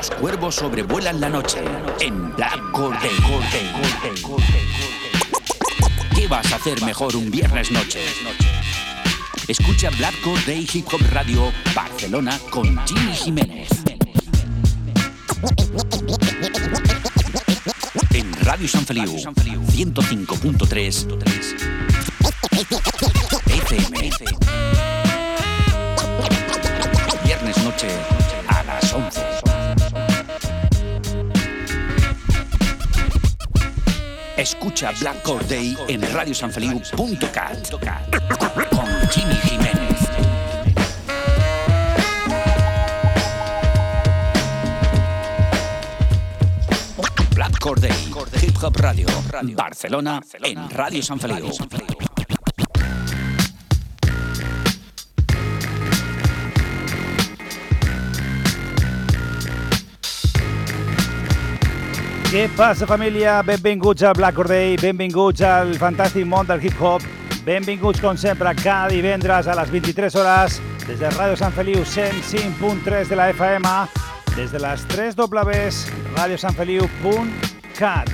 Los cuervos sobrevuelan la noche en Black Corday. ¿Qué vas a hacer mejor un viernes noche? Escucha Black Corday Hip Hop Radio Barcelona con Jimmy Jiménez. En Radio San Feliu 105.3 FM. Viernes noche a las 11. Escucha Black Corday en radiosanfeliu.cat con Jimmy Jiménez. Black Corday, Hip Hop Radio, Barcelona, en Radio San Feliu. Què passa, família? Benvinguts a Black Corday, benvinguts al fantàstic món del hip-hop, benvinguts, com sempre, cada divendres a les 23 hores des de Ràdio Sant Feliu 105.3 de la FM, des de les 3 Ws, radiosanfeliu.cat.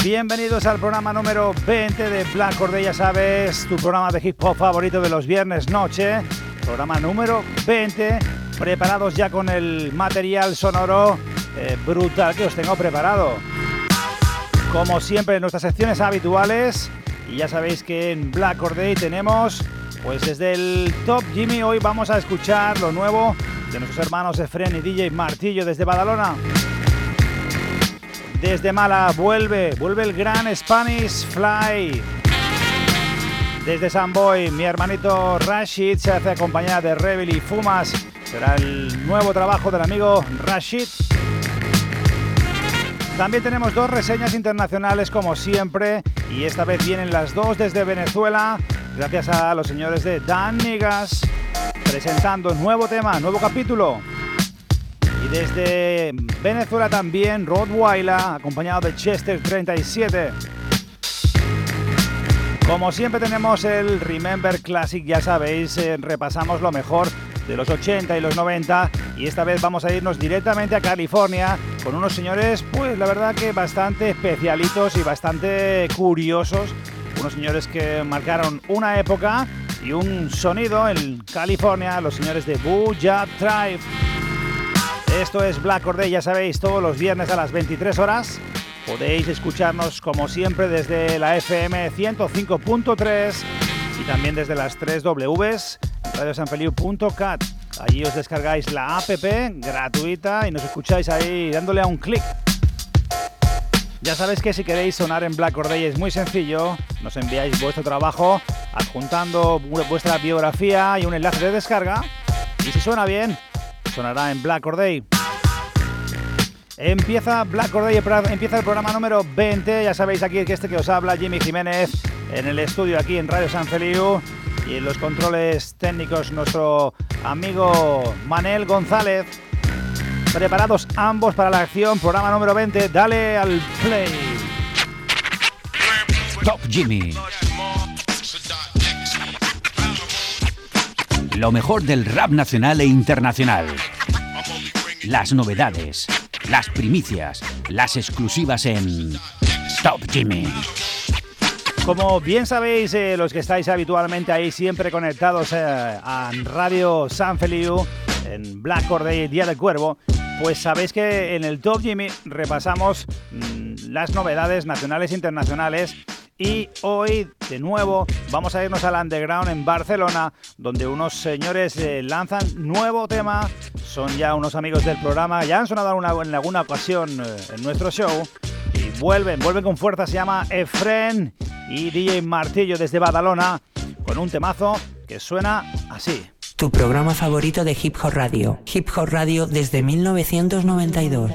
Bienvenidos al programa número 20 de Black Corday, ya sabes, tu programa de hip hop favorito de los viernes noche, programa número 20, preparados ya con el material sonoro eh, brutal que os tengo preparado. Como siempre, en nuestras secciones habituales, y ya sabéis que en Black Corday tenemos, pues desde el Top Jimmy, hoy vamos a escuchar lo nuevo de nuestros hermanos Efren y DJ Martillo desde Badalona. Desde Mala vuelve, vuelve el gran Spanish Fly. Desde Samboy, mi hermanito Rashid se hace acompañar de Rebel y Fumas. Será el nuevo trabajo del amigo Rashid. También tenemos dos reseñas internacionales como siempre y esta vez vienen las dos desde Venezuela gracias a los señores de Dan Nigas presentando nuevo tema, nuevo capítulo. Y desde Venezuela también Rottweiler acompañado de Chester 37. Como siempre tenemos el Remember Classic, ya sabéis, eh, repasamos lo mejor de los 80 y los 90 y esta vez vamos a irnos directamente a California con unos señores pues la verdad que bastante especialitos y bastante curiosos, unos señores que marcaron una época y un sonido en California, los señores de Boo Jab Tribe. Esto es Black Corday, ya sabéis, todos los viernes a las 23 horas. Podéis escucharnos como siempre desde la FM 105.3 y también desde las 3 Ws radiosanfeliu.cat. Allí os descargáis la app gratuita y nos escucháis ahí dándole a un clic. Ya sabéis que si queréis sonar en Black Corday es muy sencillo, nos enviáis vuestro trabajo adjuntando vuestra biografía y un enlace de descarga y si suena bien, sonará en Black Corday. Empieza Black Corday, empieza el programa número 20, ya sabéis aquí que este que os habla Jimmy Jiménez en el estudio aquí en Radio San Feliu y los controles técnicos nuestro amigo Manel González. Preparados ambos para la acción, programa número 20, dale al play. Top Jimmy. Lo mejor del rap nacional e internacional. Las novedades, las primicias, las exclusivas en Top Jimmy. Como bien sabéis, eh, los que estáis habitualmente ahí siempre conectados eh, a Radio San Feliu, en Black Corday, Día del Cuervo, pues sabéis que en el Top Jimmy repasamos mmm, las novedades nacionales e internacionales y hoy de nuevo vamos a irnos al underground en Barcelona, donde unos señores eh, lanzan nuevo tema, son ya unos amigos del programa, ya han sonado en alguna ocasión eh, en nuestro show vuelven, vuelven con fuerza, se llama Efren y DJ Martillo desde Badalona con un temazo que suena así. Tu programa favorito de Hip Hop Radio. Hip Hop Radio desde 1992.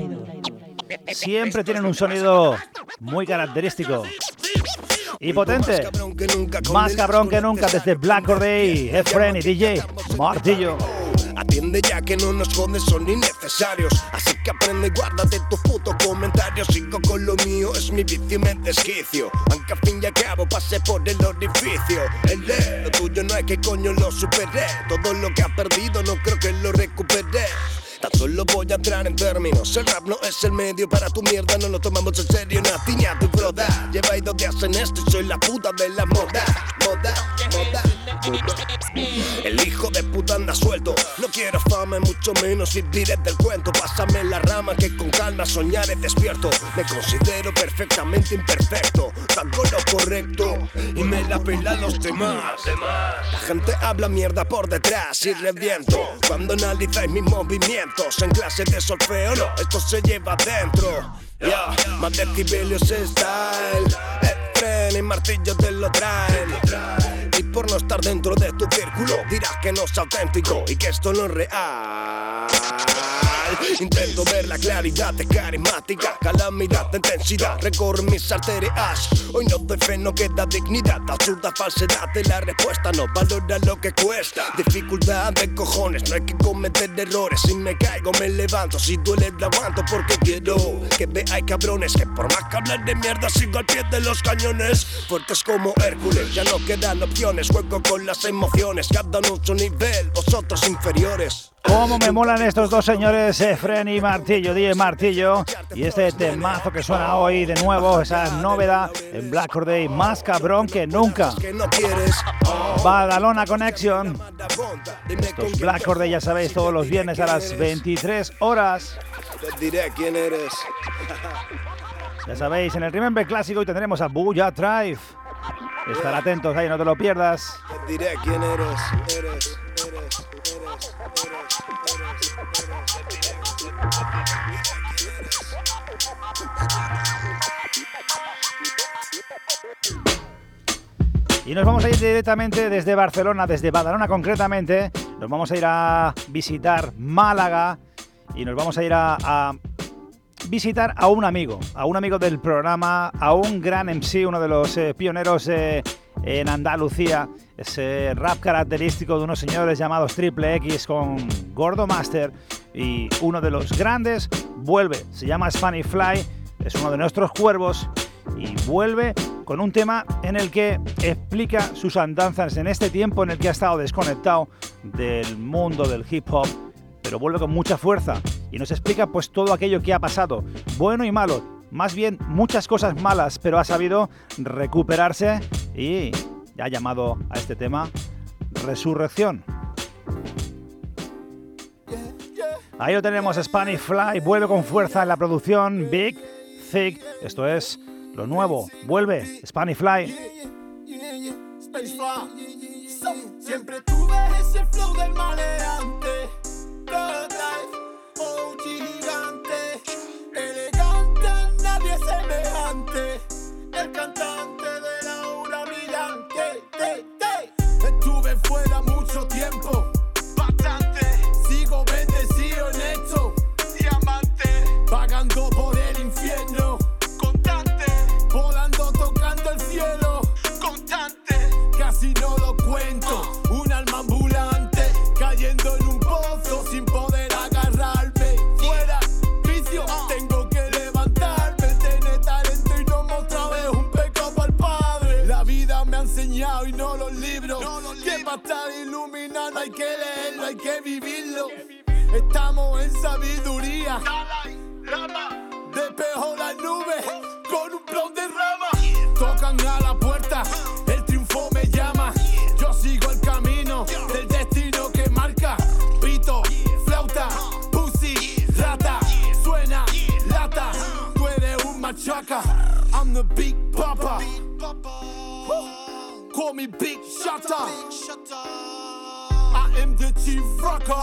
Siempre tienen un sonido muy característico y potente. Más cabrón que nunca desde Black Corday, Efren y DJ Martillo. Atiende ya que no nos jodes, son innecesarios. Así que aprende y guárdate tus putos comentarios. Sigo con lo mío, es mi vicio y me desquicio. Aunque a fin y a cabo pase por el orificio. El lo tuyo no es que coño lo superé. Todo lo que has perdido no creo que lo recuperé. Tan solo voy a entrar en términos. El rap no es el medio para tu mierda, no lo tomamos en serio. Natiña, tu broda. Lleváis dos días en esto y soy la puta de la moda. Moda, moda, El hijo de puta anda suelto. No quiero fama, mucho menos viviré del cuento. Pásame la rama que con calma soñaré despierto. Me considero perfectamente imperfecto. Hago lo correcto y me la pelan los demás. La gente habla mierda por detrás y reviento. Cuando analizáis mis movimientos en clase de solfeo, no, esto se lleva adentro. Ya, más decibelios style. El tren y martillo te lo traen. Por no estar dentro de tu círculo, dirás que no es auténtico y que esto no es real. Intento ver la claridad de carismática, calamidad de intensidad, recorre mis arterias. Hoy no doy fe, no queda dignidad, absurda falsedad de la respuesta, no valora lo que cuesta. Dificultad de cojones, no hay que cometer errores. Si me caigo, me levanto, si duele, la aguanto porque quiero que veáis cabrones que por más que hablar de mierda, sigo al pie de los cañones. Fuertes como Hércules, ya no quedan opciones, juego con las emociones, cada uno su nivel, vosotros inferiores. Cómo me molan estos dos señores, Efren y Martillo, DJ Martillo. Y este temazo que suena hoy de nuevo, esa novedad en Black Day, más cabrón que nunca. Badalona Connection. Estos Black Day, ya sabéis, todos los viernes a las 23 horas. Diré quién eres. Ya sabéis, en el Remember Clásico hoy tendremos a Buya Drive. Estar atentos ahí, no te lo pierdas. Diré quién eres. Y nos vamos a ir directamente desde Barcelona, desde Badalona concretamente. Nos vamos a ir a visitar Málaga y nos vamos a ir a, visitar a un amigo, a un amigo del programa, a un gran MC, uno de los eh, pioneros eh, en Andalucía, ese rap característico de unos señores llamados Triple X con Gordo Master y uno de los grandes vuelve, se llama Spanish Fly, es uno de nuestros cuervos y vuelve con un tema en el que explica sus andanzas en este tiempo en el que ha estado desconectado del mundo del hip hop, pero vuelve con mucha fuerza y nos explica pues todo aquello que ha pasado, bueno y malo, más bien muchas cosas malas, pero ha sabido recuperarse y ha llamado a este tema Resurrección. Ahí lo tenemos, Spanish Fly, vuelve con fuerza en la producción, Big, Thick, esto es lo nuevo, vuelve, Spanish Fly. Siempre tuve ese flow del maleante, gigante, elegante, nadie semejante, el cantante fuera mucho tiempo. Hay que leerlo, hay que vivirlo. Estamos en sabiduría. Despejo la nube con un plan de rama. Tocan a la puerta, el triunfo me llama. Yo sigo el camino del destino que marca. Pito, flauta, pussy, rata. Suena, lata. Tú eres un machaca. I'm the big papa. Call me Big Shutter. I am the chief rocker.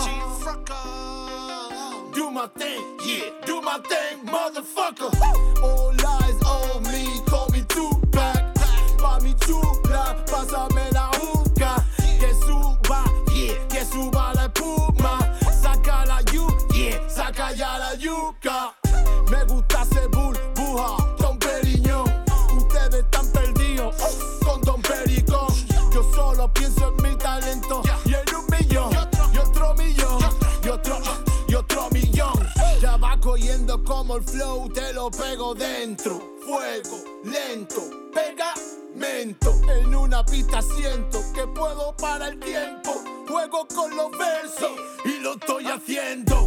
Do my thing, yeah, do my thing, motherfucker. All eyes on me, call me Tupac. Mami chula, pásame la juca. Pego dentro. Fuego, lento, pegamento. En una pista siento que puedo parar el tiempo. Juego con los versos y lo estoy haciendo.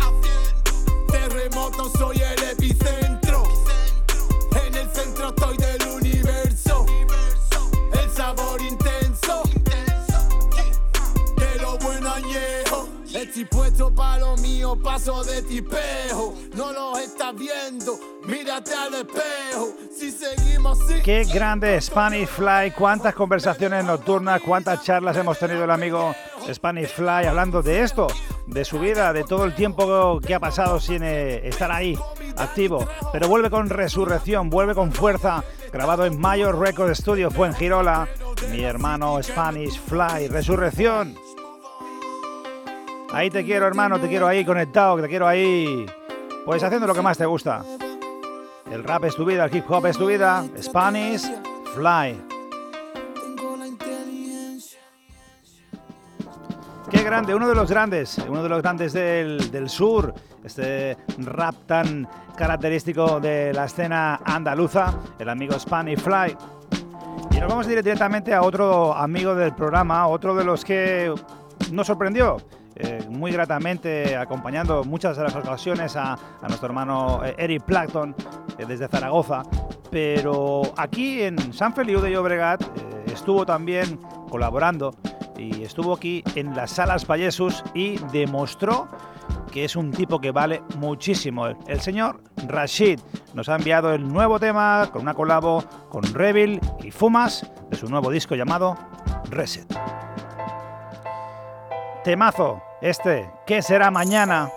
Terremoto, soy el epicentro. Estoy puesto para lo mío, paso de tipejo. No lo estás viendo, mírate al espejo. Si seguimos así. Qué grande Spanish Fly, cuántas conversaciones nocturnas, cuántas charlas hemos tenido el amigo Spanish Fly hablando de esto, de su vida, de todo el tiempo que ha pasado sin eh, estar ahí activo. Pero vuelve con resurrección, vuelve con fuerza, grabado en Mayor Record Studio, fue en Girola. Mi hermano Spanish Fly, resurrección. Ahí te quiero, hermano, te quiero ahí conectado, te quiero ahí. Pues haciendo lo que más te gusta. El rap es tu vida, el hip hop es tu vida. Spanish Fly. Qué grande, uno de los grandes, uno de los grandes del, del sur, este rap tan característico de la escena andaluza, el amigo Spanish Fly. Y nos vamos a ir directamente a otro amigo del programa, otro de los que nos sorprendió eh, muy gratamente, acompañando muchas de las ocasiones a, nuestro hermano eh, Eric Plankton eh, desde Zaragoza. Pero aquí en San Feliu de Llobregat eh, estuvo también colaborando y estuvo aquí en las salas Vallesus y demostró que es un tipo que vale muchísimo. El señor Rashid nos ha enviado el nuevo tema con una colabo con Revil y Fumas de su nuevo disco llamado Reset. Temazo, este, ¿qué será mañana?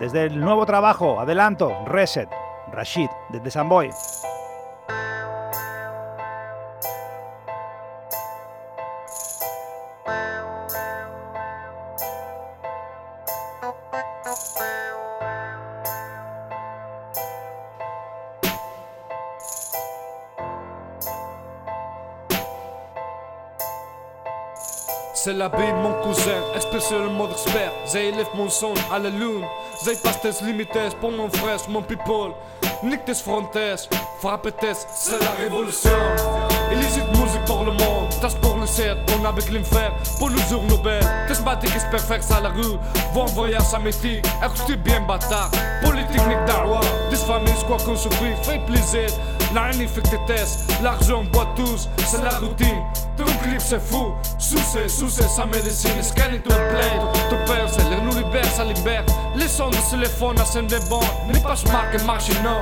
Desde el nuevo trabajo, adelanto, Reset, Rashid, desde Samboy. La bille mon cousin, expressé le mode expert. J'ai élève mon son à la lune. J'ai passe tes limites pour mon frère, mon people. Nique tes frontières, frappe tes, c'est la révolution. Illicite musique pour le monde, tâche pour le set, on avec l'enfer, pour le jour Nobel. Test est perfect à la rue, vont voyage à mythique, écoutez bien bâtard. Politique nique d'arwa, des familles quoi qu'on souffre, fait plaisir. La haine fait tes l'argent boit tous, c'est la routine Eclipse fou, suce, suce sa medicine Skeni të plejt, të perse, le l'univers a liber Lison dhe telefona se në bon Në pashmak e mashino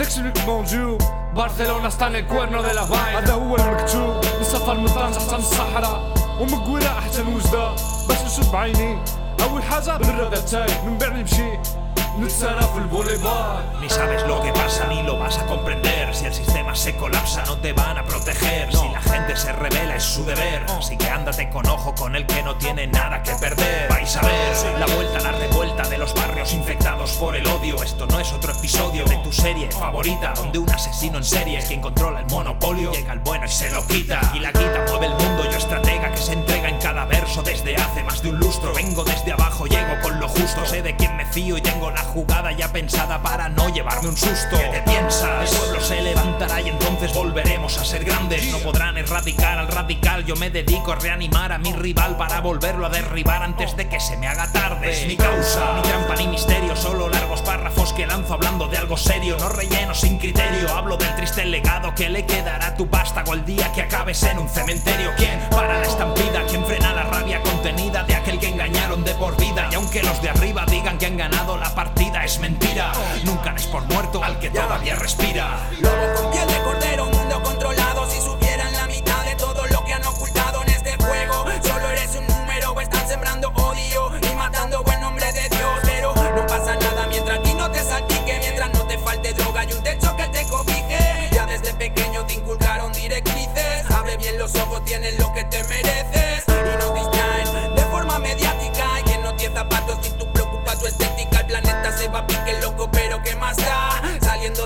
Teksin nuk bonjour Barcelona sta nel cuerno della vaina هذا هو المكتوب نسافر من طنجة حتى الصحراء ومن حتى الوجدة باش نشوف بعيني اول حاجة بالرضا تاعي من بعد نمشي Luxará por el boulevard. Ni sabes lo que pasa ni lo vas a comprender. Si el sistema se colapsa, no te van a proteger. Si la gente se revela, es su deber. Así que ándate con ojo con el que no tiene nada que perder. Vais a ver la vuelta, la revuelta de los barrios infectados por el odio. Esto no es otro episodio de tu serie favorita, donde un asesino en serie es quien controla el monopolio. Llega el bueno y se lo quita. Y la quita mueve el mundo. Yo estratega que se entrega en cada verso desde hace más de un lustro. Vengo desde abajo, llego con lo justo. Sé de quién me fío y tengo la jugada ya pensada para no llevarme un susto. ¿Qué te piensas? El pueblo se levantará y entonces volveremos a ser grandes. No podrán erradicar al radical. Yo me dedico a reanimar a mi rival para volverlo a derribar antes de que se me haga tarde. Es mi causa, ni trampa ni misterio, solo largos párrafos que lanzo hablando de algo serio. No relleno sin criterio, hablo del triste legado que le quedará a tu vástago el día que acabes en un cementerio. ¿Quién para la estampida? ¿Quién frena la rabia contenida de aquel que engañaron de por vida? Y aunque los de arriba digan que han ganado la es mentira. Nunca des por muerto al que todavía respira. Lobo con piel de cordero, mundo controlado. Si supieran la mitad de todo lo que han ocultado en este juego, solo eres un número. Están sembrando odio y matando buen nombre de Dios. Pero no pasa nada mientras aquí no te salpique, mientras no te falte droga y un techo que te cobije. Ya desde pequeño te inculcaron directrices. Abre bien los ojos, tienes lo que te mereces.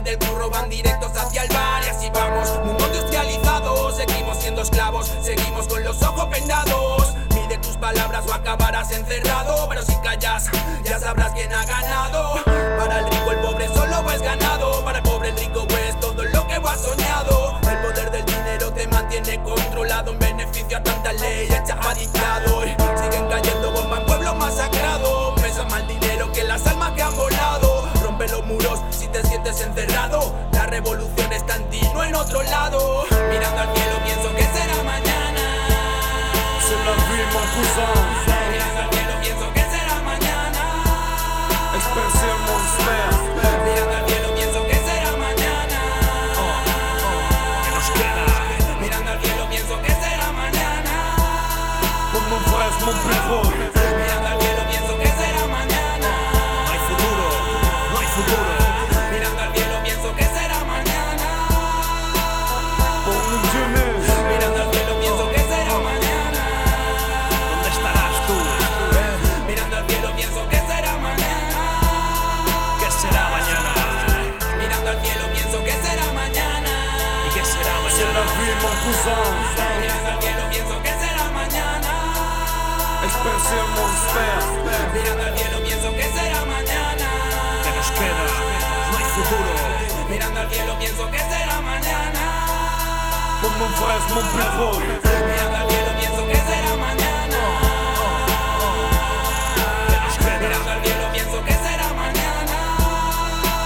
Del curro van directos hacia el bar y así vamos. Mundo industrializado, seguimos siendo esclavos, seguimos con los ojos vendados. Mide tus palabras o acabarás encerrado, pero si callas, ya sabrás quién ha ganado. Para el rico el pobre solo es ganado, para el pobre el rico es todo lo que va soñado. El poder del dinero te mantiene controlado en beneficio a tanta ley hecha para dictado. Y siguen cayendo desencerrado. La revolución está en ti, no en otro lado. Mirando al cielo pienso que será mañana.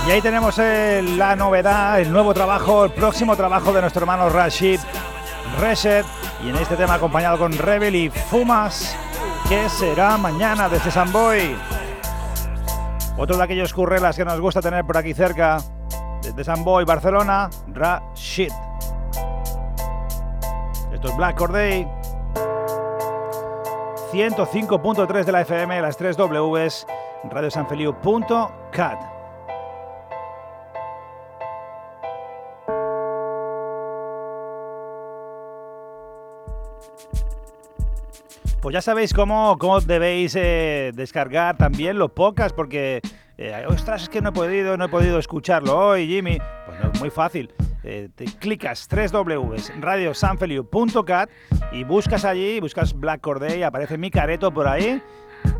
Y ahí tenemos la novedad, el nuevo trabajo, el próximo trabajo de nuestro hermano Rashid Reset. Y en este tema acompañado con Rebel y Fumas, que será mañana desde Samboy. Otro de aquellos currelas que nos gusta tener por aquí cerca, desde Samboy, Barcelona, Rashid. Esto es Black Corday. 105.3 de la FM, las 3 Ws, radiosanfeliu.cat. Pues ya sabéis cómo, cómo debéis eh, descargar también los podcasts, porque, eh, ostras, es que no he podido, no he podido escucharlo hoy, Jimmy. Pues no, es muy fácil. Eh, te clicas 3 Ws, radiosanfeliu.cat y buscas allí, buscas Black Corday, aparece mi careto por ahí.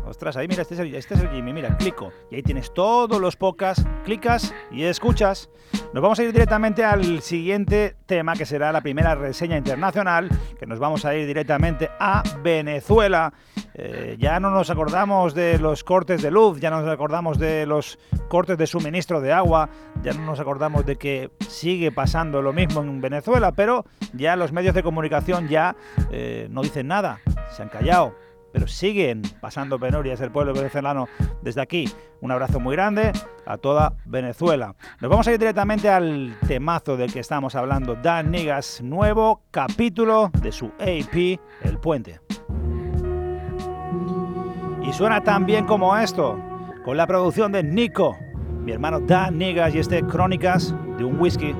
Ostras, ahí mira, este es, el, este es el Jimmy, mira, clico. Y ahí tienes todos los podcasts, clicas y escuchas. Nos vamos a ir directamente al siguiente tema, que será la primera reseña internacional, que nos vamos a ir directamente a Venezuela. Eh, ya no nos acordamos de los cortes de luz, ya no nos acordamos de los cortes de suministro de agua, ya no nos acordamos de que sigue pasando lo mismo en Venezuela, pero ya los medios de comunicación ya eh, no dicen nada, se han callado pero siguen pasando penurias el pueblo venezolano desde aquí. Un abrazo muy grande a toda Venezuela. Nos vamos a ir directamente al temazo del que estamos hablando, Dan Niggas, nuevo capítulo de su AP, El Puente. Y suena tan bien como esto, con la producción de Nico, mi hermano Dan Niggas y este Crónicas de un Whisky.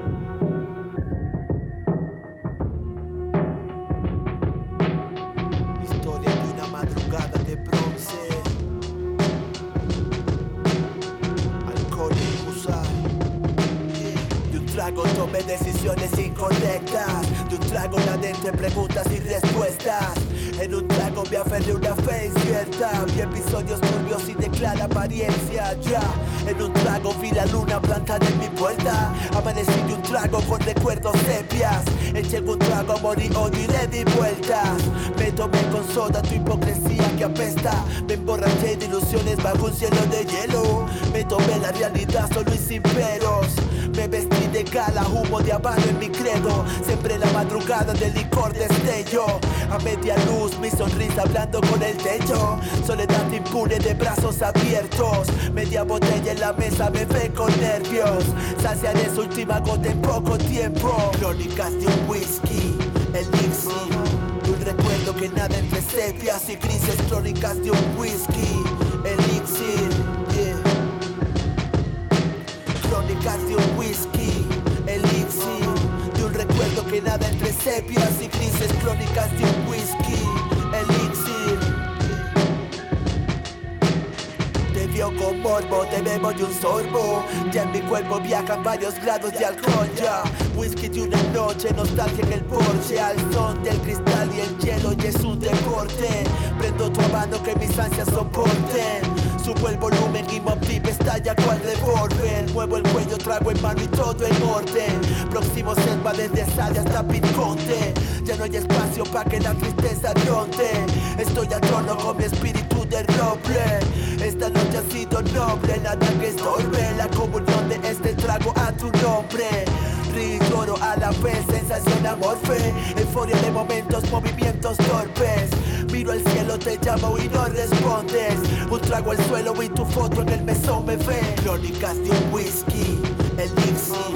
Tomé decisiones incorrectas. De un trago nadie entre preguntas y respuestas. En un trago me aferré a una fe incierta. Vi episodios turbios y de clara apariencia. Ya, en un trago vi la luna plantada en mi puerta. Amanecí de un trago con recuerdos sepias. Eché un trago, morí, odio y le di vueltas. Tomé con soda tu hipocresía que apesta. Me emborraché de ilusiones bajo un cielo de hielo. Me tomé la realidad solo y sin peros. Me vestí de gala, humo de habano en mi credo. Siempre la madrugada del licor destello. A media luz, mi sonrisa hablando con el techo. Soledad impune de brazos abiertos. Media botella en la mesa me con nervios. Saciaré su última gota en poco tiempo. Crónicas de un whisky, elixir. De un recuerdo que nada entre sepias y grises. Crónicas de un whisky, elixir. Yeah. Crónicas de un whisky, elixir De un recuerdo que nada entre sepias y grises Crónicas de un whisky, Vio con morbo, te bebo de un sorbo. Ya en mi cuerpo viajan varios grados de alcohol ya. Whisky de una noche, nostalgia en el porche. Al son del cristal y el hielo y es un deporte. Prendo tu habano que mis ansias soporten. Subo el volumen y Mob estalla cual revólver Muevo el cuello, trago en mano y todo en orden. Próximo selva desde Sadia hasta Pitconte Ya no hay espacio para que la tristeza ronde Estoy a trono con mi espíritu de roble. Esta noche ha sido noble, nada que estorbe La comunión de este trago a tu nombre. Río a la vez, sensación amor fe Euforia de momentos, movimientos torpes. Miro al cielo, te llamo y no respondes. Un trago al suelo y tu foto en el mesón me ve. Crónicas de un whisky, elixir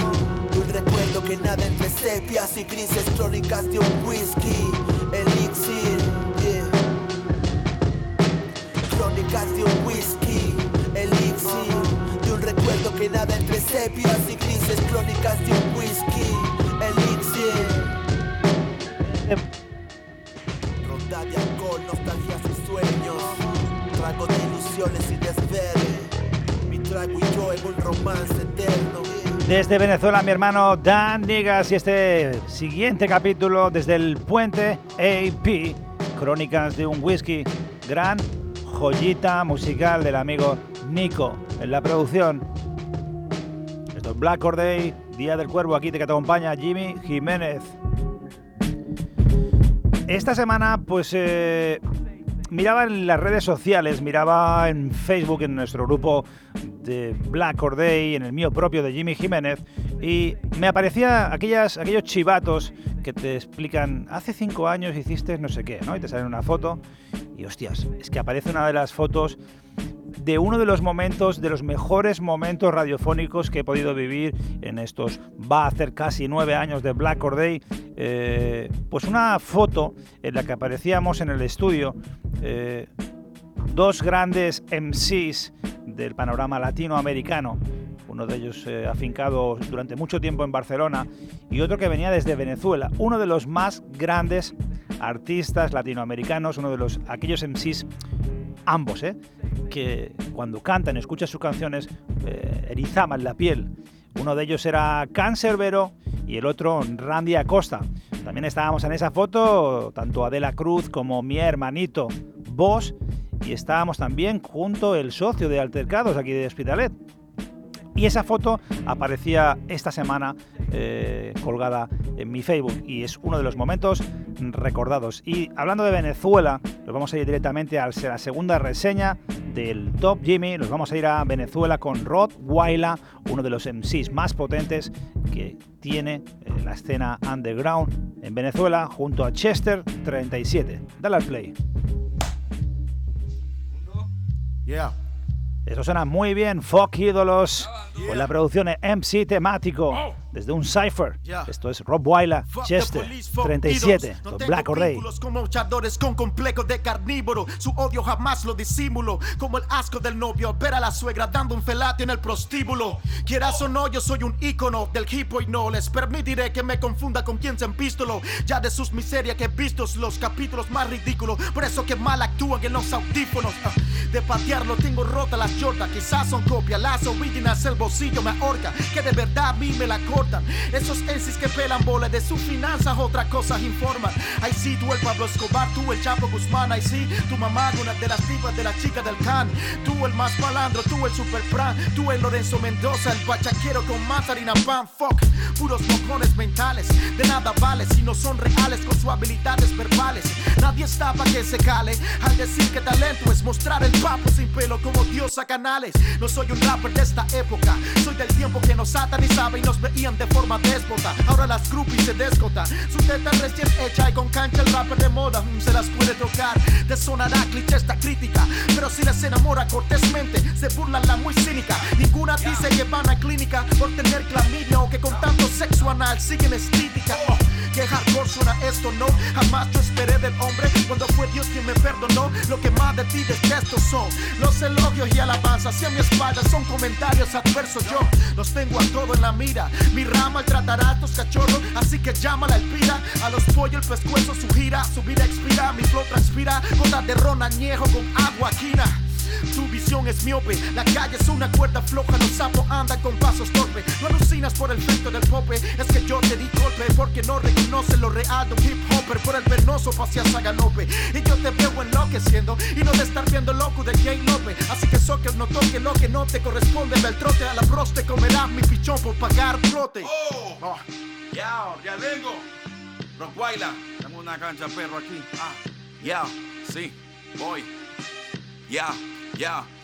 Un recuerdo que nada entre sepias y grises Crónicas de un whisky, elixir De un whisky, De un recuerdo que nada entre sepias y grises Crónicas de un whisky, Desde Venezuela, mi hermano Dan Nigas y este siguiente capítulo desde el puente AP, Crónicas de un Whisky, gran joyita musical del amigo Nico en la producción. Esto es Black Day, Día del Cuervo, aquí te que te acompaña Jimmy Jiménez. Esta semana, pues eh, miraba en las redes sociales, miraba en Facebook, en nuestro grupo de Black or Day, en el mío propio de Jimmy Jiménez, y me aparecía aquellas, aquellos chivatos que te explican, hace cinco años hiciste no sé qué, ¿no? Y te sale una foto, y hostias, es que aparece una de las fotos de uno de los momentos, de los mejores momentos radiofónicos que he podido vivir en estos, va a hacer casi nueve años de Black or Day, eh, pues una foto en la que aparecíamos en el estudio, eh, dos grandes MCs del panorama latinoamericano, uno de ellos eh, afincado durante mucho tiempo en Barcelona y otro que venía desde Venezuela, uno de los más grandes artistas latinoamericanos, uno de los aquellos MCs ambos, ¿eh? que cuando cantan, escuchas sus canciones, eh, erizaban la piel. Uno de ellos era Cancerbero y el otro Randy Acosta. También estábamos en esa foto, tanto Adela Cruz como mi hermanito Vos, y estábamos también junto el socio de Altercados aquí de Hospitalet. Y esa foto aparecía esta semana eh, colgada en mi Facebook y es uno de los momentos recordados. Y hablando de Venezuela, nos vamos a ir directamente a la segunda reseña del Top Jimmy. Nos vamos a ir a Venezuela con Rod Waila, uno de los MCs más potentes que tiene eh, la escena underground en Venezuela, junto a Chester 37. Dale al play. Yeah. Eso suena muy bien, Fuck Ídolos, con la producción de MC temático, desde un cipher. Esto es Rob Wyla, Chester, 37, No Black or Day. vínculos con luchadores con complejo de carnívoro. Su odio jamás lo disimulo. Como el asco del novio, ver a la suegra dando un felate en el prostíbulo. Quieras o no, yo soy un ícono del hip hop y no les permitiré que me confunda con quien se empístolo. Ya de sus miserias que he visto los capítulos más ridículos. Por eso que mal actúan en los audífonos. Ah, De patearlo tengo rota las Jordan. Quizás son copias, las originals el bolsillo me ahorca. Que de verdad a mí me la Esos ensis que pelan bola de sus finanzas, otras cosas informan. Ahí sí, tú el Pablo Escobar, tú el Chapo Guzmán. Ahí sí, tu mamá, una de las divas de la chica del can. Tú el más malandro, tú el super pran. Tú el Lorenzo Mendoza, el bachaquero con más harina pan. Fuck, puros mojones mentales. De nada vale si no son reales con sus habilidades verbales. Nadie está pa' que se cale. Al decir que talento es mostrar el papo sin pelo como Dios a canales. No soy un rapper de esta época. Soy del tiempo que nos satanizaba y nos veían de forma déspota. Ahora las groupies se descotan. Su teta recién hecha y con cancha el rapper de moda mm, se las puede tocar. Te sonará cliché esta crítica. Pero si les enamora cortésmente, se burlan la muy cínica. Ninguna dice que van a clínica por tener clamidia o que con tanto sexo anal siguen estítica. Oh, que hardcore suena esto, no. Jamás yo esperé del hombre cuando fue Dios quien me perdonó. Lo que más de ti detesto son los elogios y alabanzas hacia mi espalda. Son comentarios adversos, yo los tengo a todo en la mira. Mi rama tratará a estos cachorros, así que llámala al pira. A los pollos el pescuezo su gira, su vida expira. Mi flow transpira, gotas de ron añejo con agua quina. Tu visión es miope, la calle es una cuerda floja, los sapos andan con pasos torpes. No alucinas por el efecto del pope, es que yo te di golpe porque no reconoce lo real de un hip hopper. Por el vernoso paseas a galope y yo te veo enloqueciendo y no de estar viendo loco de Jay López. Así que que no toque lo que no te corresponde. Del trote a la proste comerás mi pichón por pagar trote. Oh, oh. ya, ya vengo. Rockwailer, dame una cancha perro aquí. Ah, ya, sí, voy. Ya, Yeah.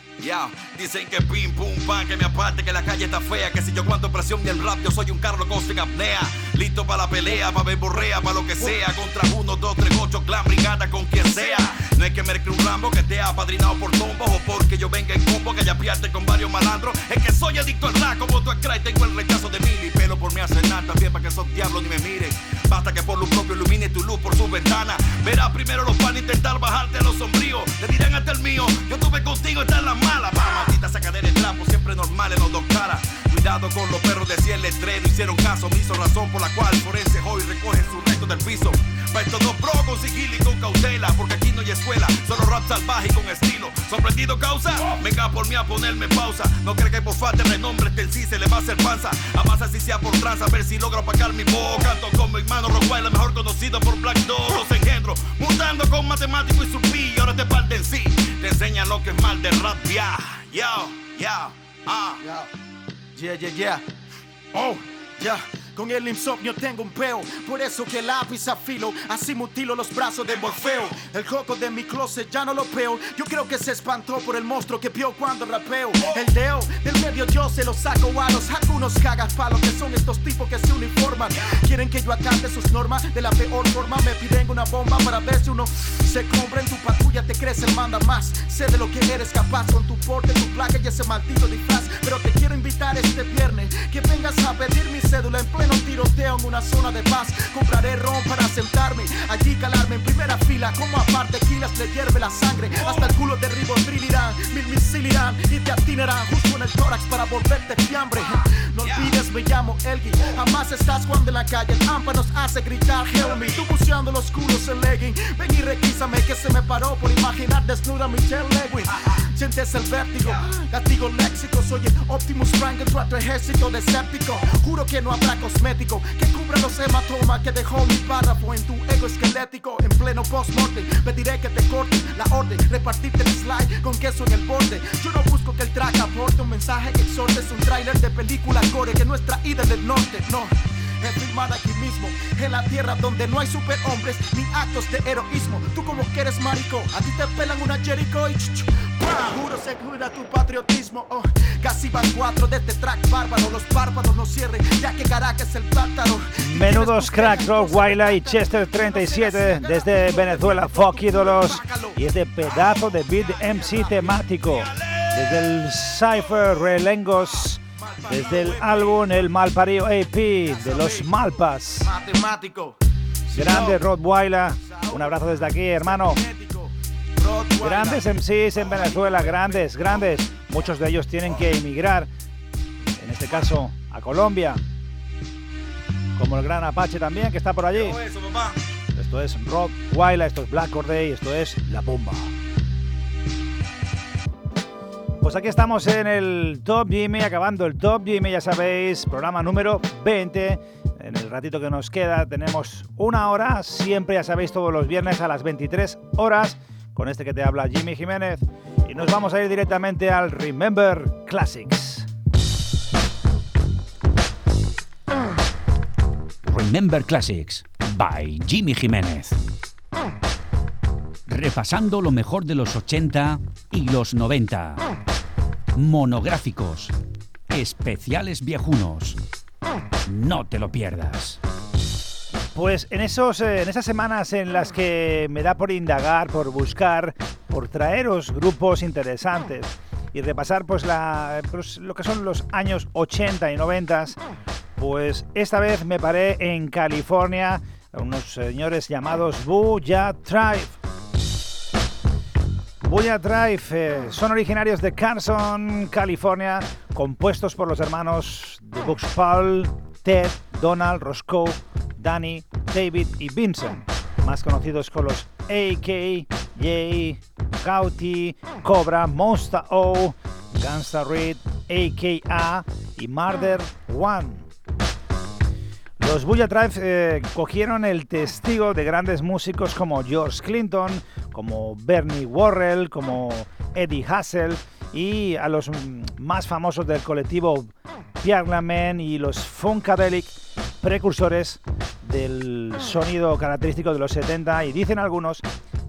Dicen que pim pum pan, que me aparte, que la calle está fea, que si yo cuánto presión y el rap, yo soy un Carlos Costa en apnea. Listo para la pelea, para ver borrea, para lo que sea. Contra uno, dos, tres, ocho, clan, brigada, con quien sea. No es que me un Rambo que ha apadrinado por tombos o porque yo venga en combo, que ya piarte con varios malandros. Es que soy adicto al rap, como tú y tengo el rechazo de mil y pelo por hace nada también para que esos diablos ni me miren. Basta que por lo propio ilumine tu luz por su ventana. Verás primero los pan intentar bajarte a los sombríos. Te dirán hasta el mío, yo tuve contigo, está en la mala. Para maldita sacadera de trapo, siempre normal en los dos caras. Cuidado con los perros de el letrero, hicieron caso, me hizo razón por la cual forense hoy recoge su resto del piso. Pa' estos dos pro con sigilo y con cautela, porque aquí no hay escuela, solo rap salvaje y con estilo. Sorprendido causa, venga por mí a ponerme pausa. No cree que por falta de renombre este sí se le va a hacer panza. A más así sea por tranza, a ver si logro apagar mi voz. Canto con mi hermano Rockwell, mejor conocido por Black Door. Los engendro, mutando con matemático y su y ahora te parte en sí. Te enseña lo que es mal de rap, ya. Yo, yo, ah. Yeah, yeah, yeah. Oh, yeah. Con el insomnio tengo un peo, por eso que lápiz afilo, así mutilo los brazos de Morfeo. El coco de mi closet ya no lo veo, yo creo que se espantó por el monstruo que vio cuando rapeo. El deo del medio yo se lo saco a los algunos cagas palos que son estos tipos que se uniforman. Quieren que yo acate sus normas de la peor forma, me piden una bomba para ver si uno se compra en tu patrulla, te crece, manda más. Sé de lo que eres capaz con tu porte, tu placa y ese maldito disfraz, pero te quiero invitar este viernes que vengas a pedir mi cédula en pleno tiroteo en una zona de paz. Compraré ron para sentarme, allí calarme en primera fila. Como aparte kilas le hierve la sangre. Hasta el culo de irán, mil misil irán y te atinarán justo en el tórax para volverte fiambre. No olvides, me llamo Elgi. Jamás estás cuando en la calle el AMPA nos hace gritar Help me. Tú buceando los culos en legging. Ven y requísame que se me paró por imaginar desnuda Michelle Lewin. Sientes el vértigo, castigo léxico. Soy el Optimus Prime que tu ejército deséptico. Juro que no habrá cosmético que cubra los hematomas que dejó mi párrafo en tu ego esquelético. En pleno post-mortem, pediré que te corte la orden, repartirte el slide con queso en el borde. Yo no busco que el track aporte un mensaje que exhorte. Es un tráiler de película core que nuestra ida del norte, no es filmar aquí mismo, en la tierra donde no hay superhombres ni actos de heroísmo. Tú como que eres marico, a ti te pelan una Jericho y ch, Juro se cuida tu patriotismo. Oh, casi van cuatro de este track bárbaro. Los párpados no cierren, ya que Caracas es el tártaro. Menudos cracks, Rock Wiley y Chester 37 desde Venezuela, Fuck ídolos. Y este pedazo de beat MC temático. Desde el Cypher Relengos desde el álbum El Malparío AP de los Malpas. Grande Rottweiler, un abrazo desde aquí, hermano. Grandes MCs en Venezuela, grandes, grandes. Muchos de ellos tienen que emigrar, en este caso a Colombia, como el gran Apache también, que está por allí. Esto es Rottweiler, esto es Black Corday, esto es La Bomba. Pues aquí estamos en el Top Jimmy, acabando el Top Jimmy, ya sabéis, programa número 20. En el ratito que nos queda tenemos una hora, siempre ya sabéis todos los viernes a las 23 horas, con este que te habla Jimmy Jiménez. Y nos vamos a ir directamente al Remember Classics. Remember Classics by Jimmy Jiménez. Repasando lo mejor de los 80 y los 90 monográficos, especiales viejunos. No te lo pierdas. Pues en, esos, eh, en esas semanas en las que me da por indagar, por buscar, por traeros grupos interesantes y repasar pues, pues, lo que son los años 80 y 90, pues esta vez me paré en California, unos señores llamados Ya Tribe. Buya Drive eh, son originarios de Carson, California, compuestos por los hermanos de Paul, Ted, Donald, Roscoe, Danny, David y Vincent, más conocidos con los AKJ Gauti, Cobra, Monster O, Gangsta Reed, AKA y Murder One. Los Bulla Tribe eh, cogieron el testigo de grandes músicos como George Clinton, como Bernie Worrell, como Eddie Hassel y a los más famosos del colectivo Piaglamen y los Funkadelic, precursores del sonido característico de los 70 y dicen algunos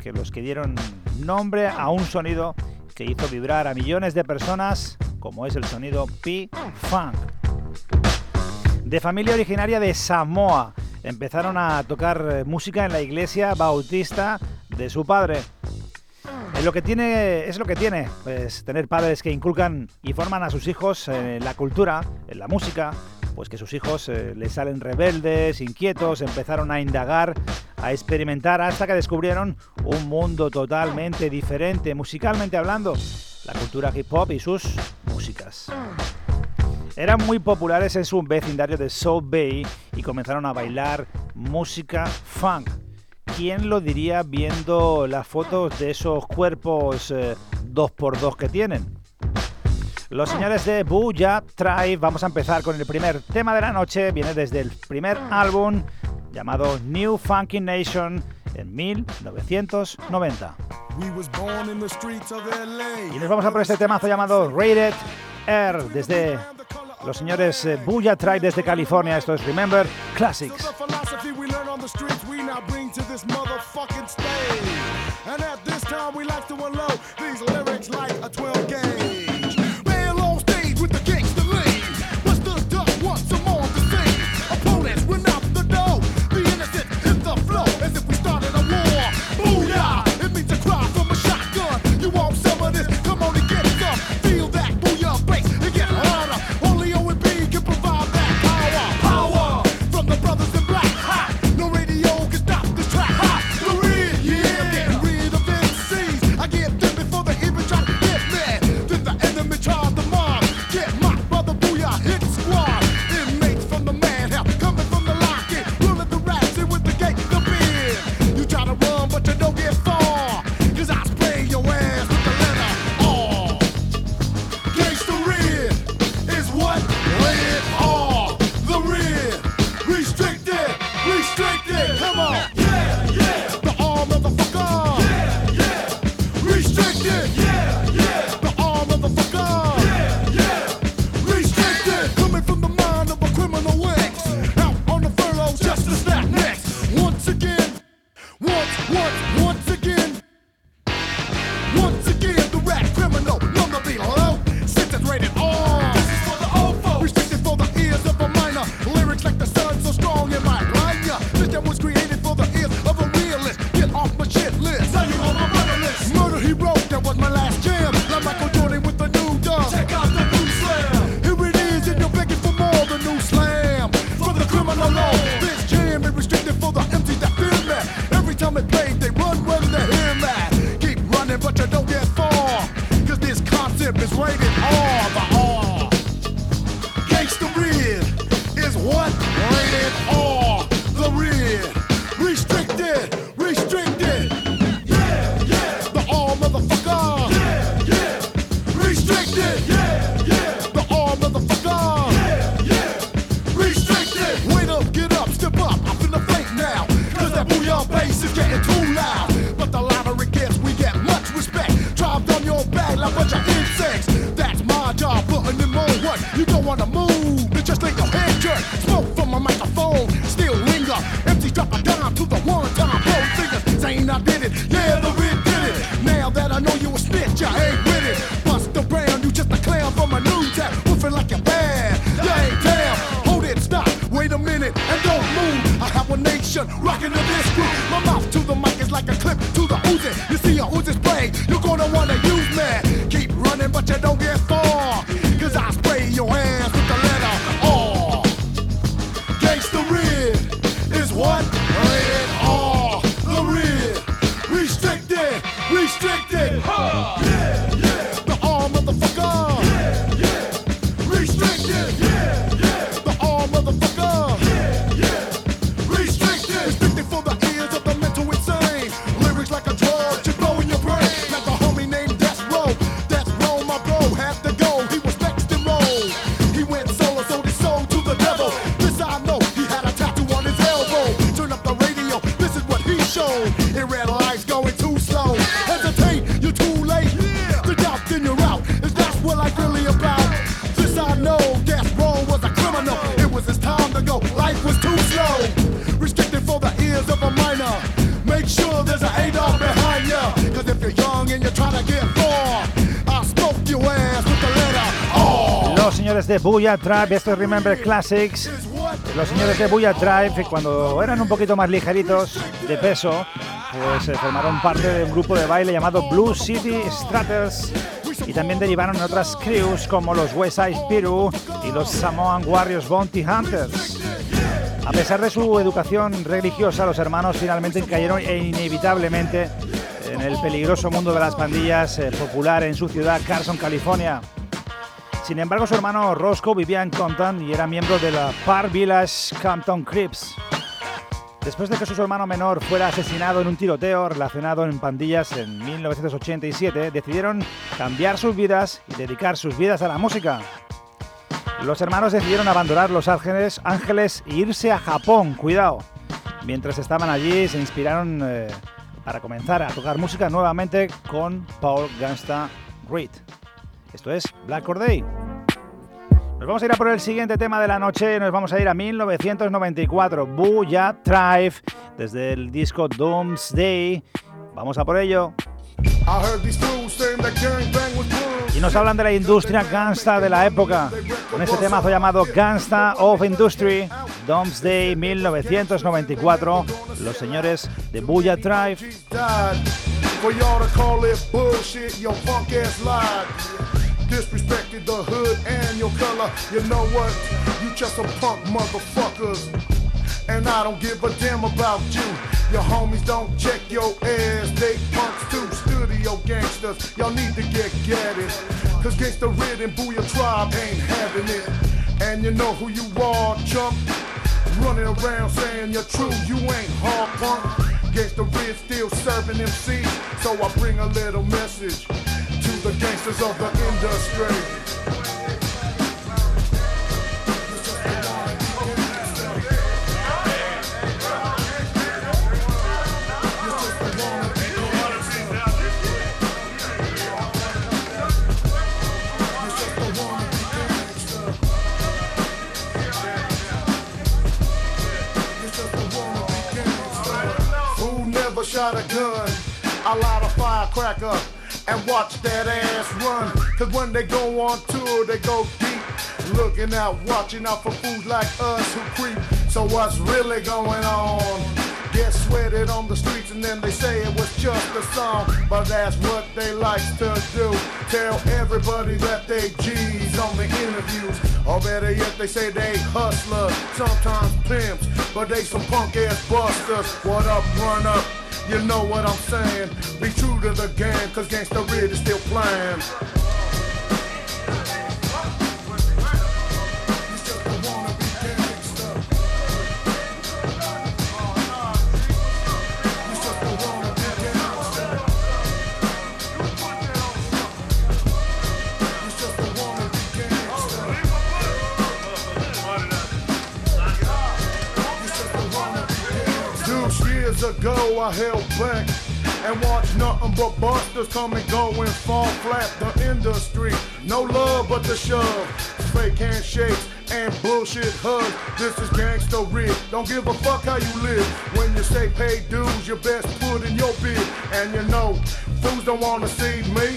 que los que dieron nombre a un sonido que hizo vibrar a millones de personas como es el sonido P-Funk. De familia originaria de Samoa, empezaron a tocar eh, música en la iglesia bautista de su padre. Es lo que tiene, es lo que tiene, pues, tener padres que inculcan y forman a sus hijos en la cultura, en la música, pues que sus hijos eh, les salen rebeldes, inquietos, empezaron a indagar, a experimentar hasta que descubrieron un mundo totalmente diferente, musicalmente hablando, la cultura hip hop y sus músicas. Eran muy populares en su vecindario de South Bay y comenzaron a bailar música funk. ¿Quién lo diría viendo las fotos de esos cuerpos 2x2 eh, que tienen? Los señores de Booyah Tribe, vamos a empezar con el primer tema de la noche, viene desde el primer álbum llamado New Funky Nation en 1990. Y nos vamos a por este temazo llamado Rated R desde los señores eh, Buya Tribe desde California, esto es Remember Classics. I know you a snitch, I ain't with it. Bust around, you just a clown from a new tap, woofing like a bad. You ain't damn. Hold it, stop, wait a minute, and don't move. I have a nation rocking the disc group. My mouth to the mic is like a clip to the oozing. You see a oozing spray, you're gonna wanna de Booyah Tribe, esto es Remember Classics. Los señores de Booyah Tribe, cuando eran un poquito más ligeritos de peso, pues formaron parte de un grupo de baile llamado Blue City Stratters y también derivaron en otras crews como los West Side Piru y los Samoan Warriors Bounty Hunters. A pesar de su educación religiosa, los hermanos finalmente cayeron inevitablemente en el peligroso mundo de las pandillas eh, popular en su ciudad, Carson, California. Sin embargo, su hermano Roscoe vivía en Compton y era miembro de la Park Village Compton Crips. Después de que su hermano menor fuera asesinado en un tiroteo relacionado en pandillas en 1987, decidieron cambiar sus vidas y dedicar sus vidas a la música. Los hermanos decidieron abandonar Los Ángeles, Ángeles e irse a Japón, cuidado. Mientras estaban allí se inspiraron eh, para comenzar a tocar música nuevamente con Paul Gangsta Reed. Esto es Black Corday. Nos vamos a ir a por el siguiente tema de la noche. Nos vamos a ir a 1994. Booyah Tribe. Desde el disco Doomsday. Vamos a por ello. Y nos hablan de la industria gangsta de la época. Con este temazo llamado Gangsta of Industry. Doomsday 1994. Los señores de Booyah Tribe. Disrespected the hood and your color. You know what? You just a punk motherfuckers. And I don't give a damn about you. Your homies don't check your ass. They punks too. Studio gangsters. Y'all need to get get it. Cause Gangsta Red and Booyah Tribe ain't having it. And you know who you are, chump. Running around saying you're true. You ain't hard punk. Gangsta Red still serving MCs. So I bring a little message to the gangsters of the industry. Shot a gun. I light a firecracker and watch that ass run. Cause when they go on tour, they go deep. Looking out, watching out for fools like us who creep. So what's really going on? Get sweated on the streets and then they say it was just a song. But that's what they like to do. Tell everybody that they G's on the interviews. Or better yet, they say they hustlers, sometimes pimps, but they some punk ass busters. What up, run up? You know what I'm saying? Be true to the game, cause Gangsta Red is still playing. Ago I held back and watched nothing but busters come and go and fall flat. The industry, no love but the shove. Fake handshakes and bullshit hugs. This is gangsta rig. Don't give a fuck how you live. When you say pay dues, you best put in your bid. And you know, fools don't wanna see me.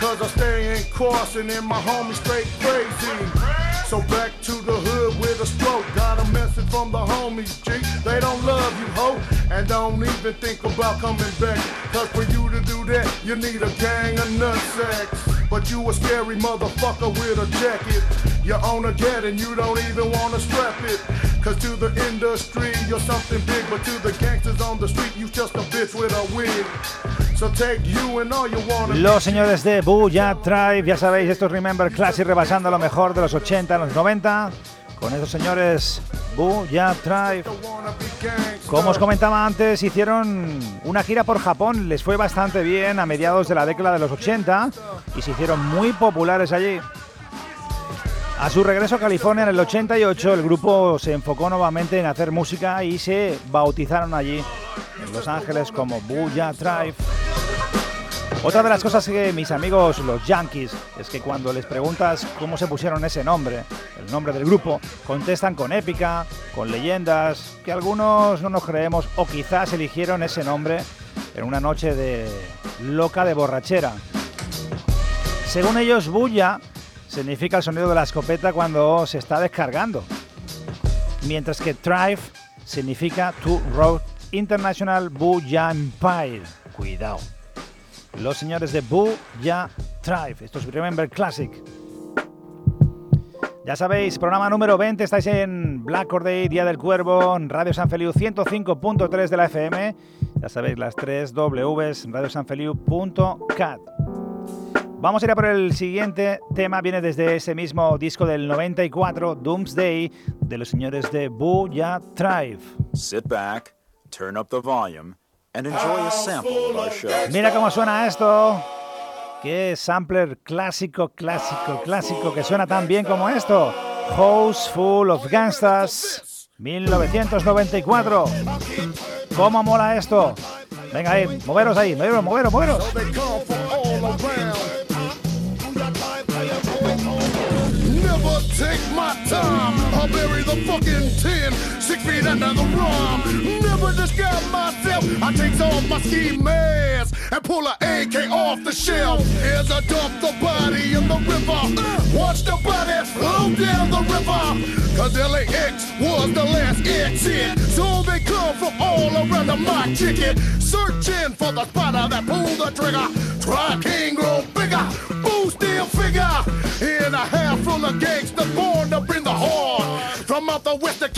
Cause I stay in crossing and my homies straight crazy. So back to the hood with a stroke. Got a message from the homies, G. They don't love you, ho, and don't even think about coming back. Cause for you to do that, you need a gang of nutsacks. But you a scary motherfucker with a jacket. You own a jet and you don't even wanna strap it. Cause to the industry, you're something big. But to the gangsters on the street, you just a bitch with a wig. Los señores de Booyah Tribe, ya sabéis, estos Remember Classic rebasando lo mejor de los 80, los 90. Con esos señores Booyah Tribe. Como os comentaba antes, hicieron una gira por Japón, les fue bastante bien a mediados de la década de los 80 y se hicieron muy populares allí. A su regreso a California en el 88, el grupo se enfocó nuevamente en hacer música y se bautizaron allí en Los Ángeles como Booyah Tribe. Otra de las cosas que mis amigos los Yankees es que cuando les preguntas cómo se pusieron ese nombre, el nombre del grupo, contestan con épica, con leyendas, que algunos no nos creemos o quizás eligieron ese nombre en una noche de loca de borrachera. Según ellos, bulla significa el sonido de la escopeta cuando se está descargando, mientras que Thrive significa To Road International Booyah Empire. Cuidado. Los señores de Booyah Thrive. Esto es Remember Classic. Ya sabéis, programa número 20, estáis en Black Day, Día del Cuervo, Radio San Feliu 105.3 de la FM. Ya sabéis, las tres Ws, radiosanfeliu.cat. Vamos a ir a por el siguiente tema, viene desde ese mismo disco del 94, Doomsday, de los señores de Booyah Tribe. Sit back, turn up the volume, and enjoy a sample of our show. Mira cómo suena esto. Qué sampler clásico, clásico, clásico que suena tan bien como esto. House Full of Gangsters, 1994. ¿Cómo mola esto? Venga ahí, moveros ahí, moveros, moveros, moveros. The feet under the rum. Never disguise myself. I take off my ski mask and pull a AK off the shelf. As I dump the body in the river. Watch the body flow down the river. Cause LAX was the last exit. So they come from all around the my. Searching for the spotter that pulled the trigger. Try king grow bigger. Boo still figure. In a half full of gangsters born to bring the horde. From out the west off a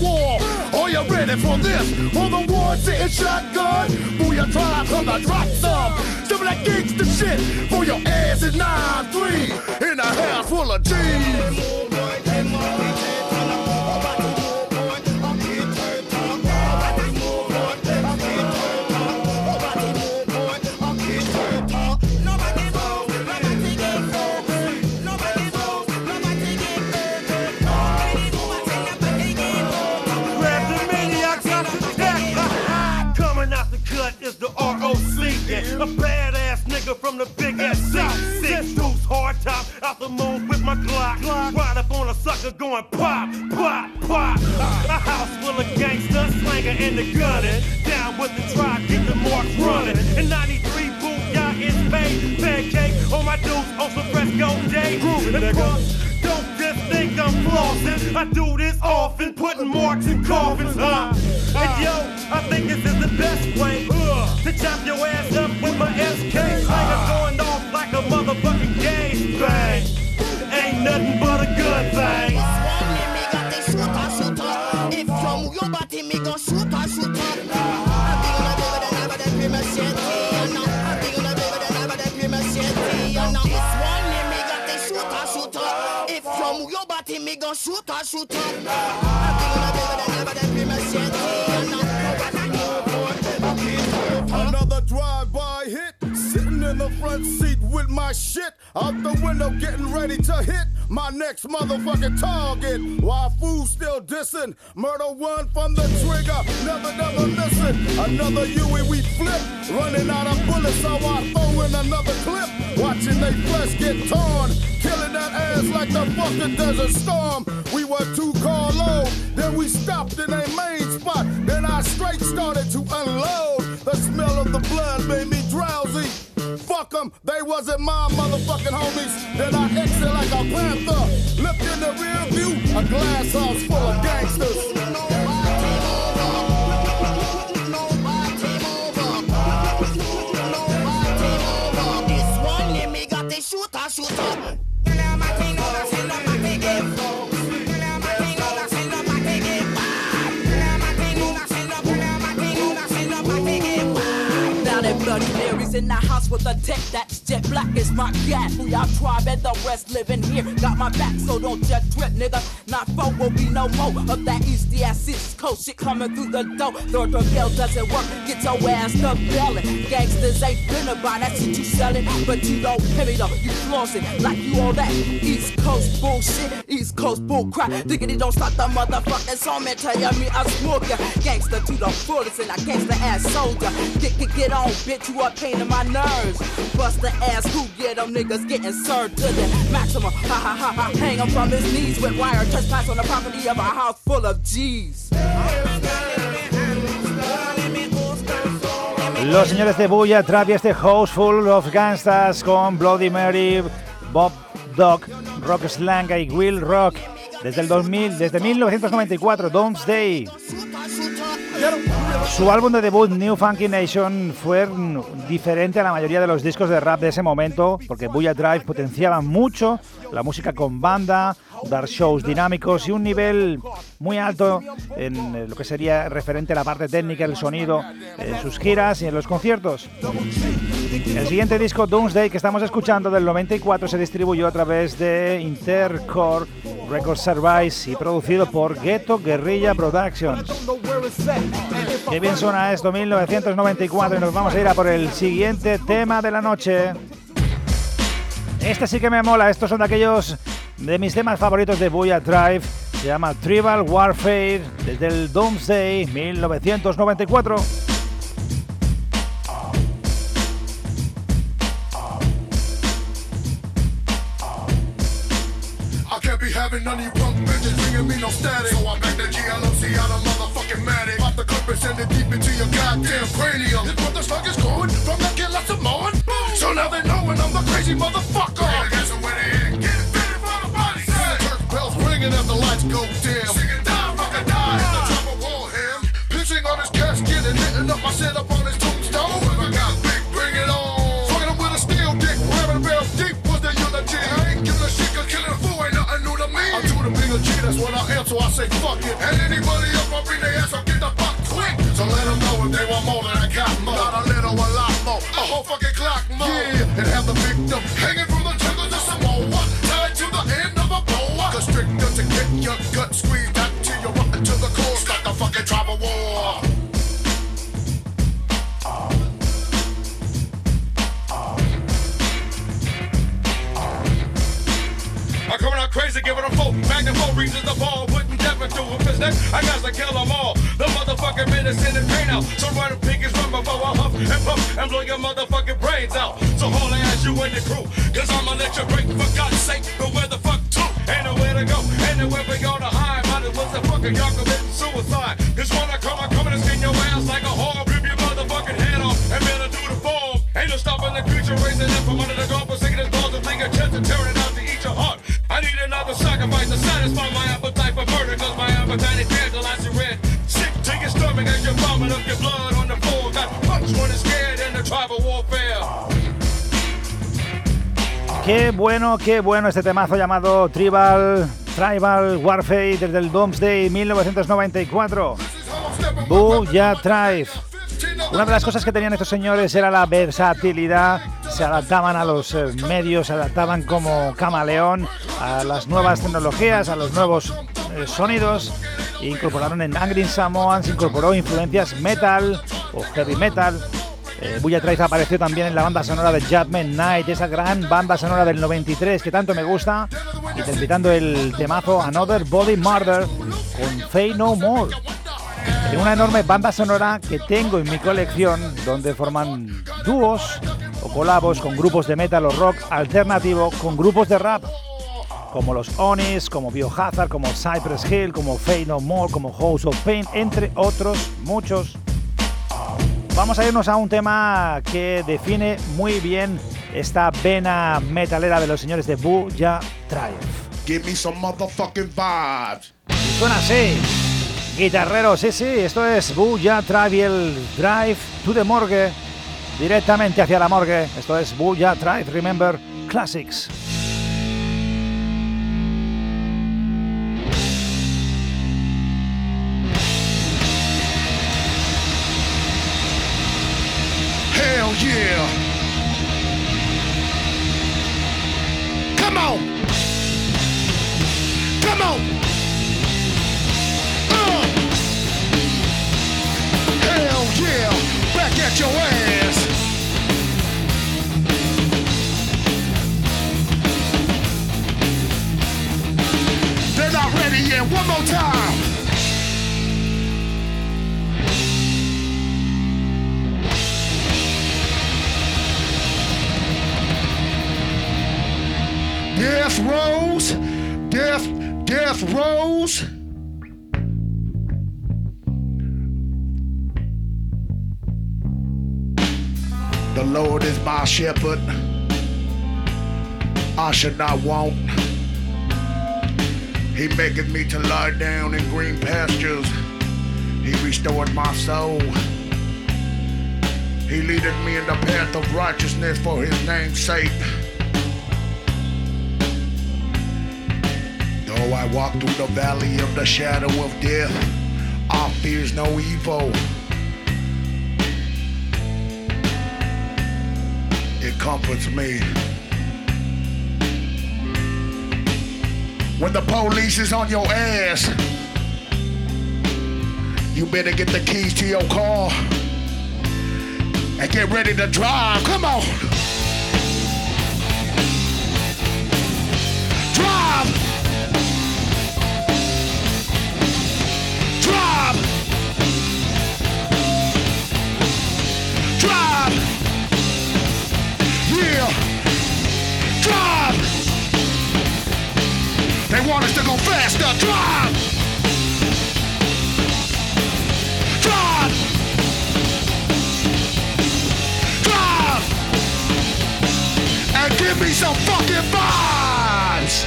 war. Are you ready for this? For the war sitting shotgun. Booyah tribe come to drop some. Some of that gangster shit. For your ass is 9-3. In a house full of G's. A badass nigga from the big SC. Six deuce hard top out the moon with my Glock. Ride up on a sucker going pop, pop, pop. A house full of gangsters, slanger and the gunning. Down with the tribe, keep the marks running. In 93, booyah is made. Pancake on my dudes on some fresco day. Grooving, nigga. Don't just think I'm flossing. I do this often, putting marks in coffins. Huh? And yo, I think this is the best way uh, to chop your ass up with my SK. Slanger going off like a motherfucking gay bang. Ain't nothing but a good thing. Be my city, you know. Another drive-by hit, sitting in the front seat with my shit out the window, getting ready to hit my next motherfucking target. While fool still dissing, murder one from the trigger, never, never missing. Another Huey we flip, running out of bullets, so I throw in another clip. Watching they flesh get torn, killing that ass like the fucking desert storm. We were too car low, then we stopped in a main spot. Then I straight started to unload. The smell of the blood made me drowsy. Fuck them, they wasn't my motherfucking homies. Then I exit like a panther. Look in the rear view, a glass house full of gangsters. Shooter, shooter. In the house with a tech that's jet black is my cat. We all tribe and the rest living here. Got my back, so don't just trip, nigga. Not four will be no more of that easty ass East Coast shit coming through the door. Third girl doesn't work, get your ass to belly. Gangsters ain't finna buy that shit you selling, but you don't hear me though. You flossing like you all that East Coast bullshit, East Coast bull crap. Diggity don't stop the motherfucking song, man. Tell me I smoke ya. Gangster to the fullest and I gangster ass soldier. Get, get, get on, bitch, you are pain in my nerves. Bust the ass, who get them niggas getting served to the maximum. Ha ha ha ha, hang him from his knees with wire trespass on the property of a house full of G's. Los señores de Buya Trap y este House Full of Gangsters con Bloody Mary, Bob Dog, Rock Slang y Will Rock. Desde el 2000, desde 1994, Day. Su álbum de debut, New Funky Nation, fue diferente a la mayoría de los discos de rap de ese momento, porque Booyah Drive potenciaba mucho la música con banda, dar shows dinámicos y un nivel muy alto en lo que sería referente a la parte técnica, el sonido, en sus giras y en los conciertos. El siguiente disco, Doomsday, que estamos escuchando del 94, se distribuyó a través de Intercore Records Service y producido por Ghetto Guerrilla Productions. Qué bien suena esto, 1994, y nos vamos a ir a por el siguiente tema de la noche. Este sí que me mola, estos son de aquellos de mis temas favoritos de Booyah Drive. Se llama Tribal Warfare desde el Doomsday 1994. Having none of you punk bitches bringing me no static. So I back the GLOC out of motherfucking Matic. Pop the clip and send it deep into your goddamn cranium. This motherfucker's going from the killer Moan. So now they know when I'm the crazy motherfucker. Yeah, I'm in. Get it fitted for the body. Yeah. Church bells ringing as the lights go dim. Singing die, fucking die. In the top of war him. Pissing on his casket and hitting up my set the bigger G, that's what I so I say fuck it. And anybody else, I bring their ass up, get the fuck quick. So let them know if they want more than I got more. Not a little, a lot more. A whole fucking clock more. Yeah, and have the victim hanging from the trigger to Samoa. Tied to the end of a boa. Constrictor to get your gut squeezed to kill them all. The motherfucking medicine and pain out. So run and pick is run before I huff and puff and blow your motherfucking brains out. So haul ass you and the crew, cause I'ma let you break for God's sake. But where the fuck to? Ain't nowhere to go, ain't nowhere we gonna hide. Might as well fucking y'all committing suicide. Cause when I come, I come and skin your ass like a hog. Rip your motherfucking head off and better do the fall. Ain't no stopping the creature raising up from under the golf, singing his balls and thinking chest and tearing out to eat your heart. I need another sacrifice to satisfy my appetite for murder, cause my appetite is tantalized Qué bueno, qué bueno este temazo llamado Tribal, Tribal Warfare desde el Doomsday 1994. Booyah Drive. Una de las cosas que tenían estos señores era la versatilidad, se adaptaban a los eh, medios, se adaptaban como camaleón a las nuevas tecnologías, a los nuevos eh, sonidos, incorporaron en Angry Samoan, se incorporó influencias metal o heavy metal. Eh, Drive apareció también en la banda sonora de Judgment Night, esa gran banda sonora del 93 que tanto me gusta, interpretando el temazo Another Body Murder con Fey No More. Tengo una enorme banda sonora que tengo en mi colección donde forman dúos o colabos con grupos de metal o rock alternativo con grupos de rap como los Onis, como Biohazard, como Cypress Hill, como Fey No More, como House of Pain, entre otros muchos. Vamos a irnos a un tema que define muy bien esta vena metalera de los señores de Booyah Drive. Give me some motherfucking vibes. Y suena así. Guitarrero, sí, sí, esto es Booyah Travel Drive to the Morgue. Directamente hacia la morgue. Esto es Booyah Drive, remember classics. Yeah. Come on. Come on. Uh. Hell yeah. Back at your ass. They're not ready yet. One more time. Death Rose, Death, Death Rose. The Lord is my shepherd. I should not want. He maketh me to lie down in green pastures. He restored my soul. He leadeth me in the path of righteousness for his name's sake. Though I walk through the valley of the shadow of death, I fears no evil. It comforts me. When the police is on your ass, you better get the keys to your car and get ready to drive. Come on. Drive. They want us to go faster. Drive. Drive. Drive. And give me some fucking vibes.